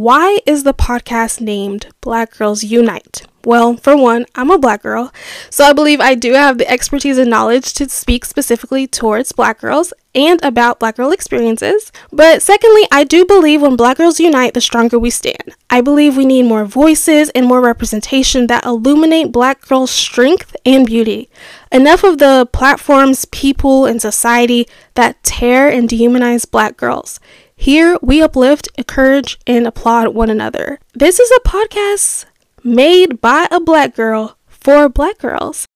Why is the podcast named Black Girls Unite? Well, for one, I'm a black girl, so I believe I do have the expertise and knowledge to speak specifically towards black girls and about black girl experiences. But secondly, I do believe when black girls unite, the stronger we stand. I believe we need more voices and more representation that illuminate black girls' strength and beauty. Enough of the platforms, people, and society that tear and dehumanize black girls. Here, we uplift, encourage, and applaud one another. This is a podcast made by a black girl for black girls.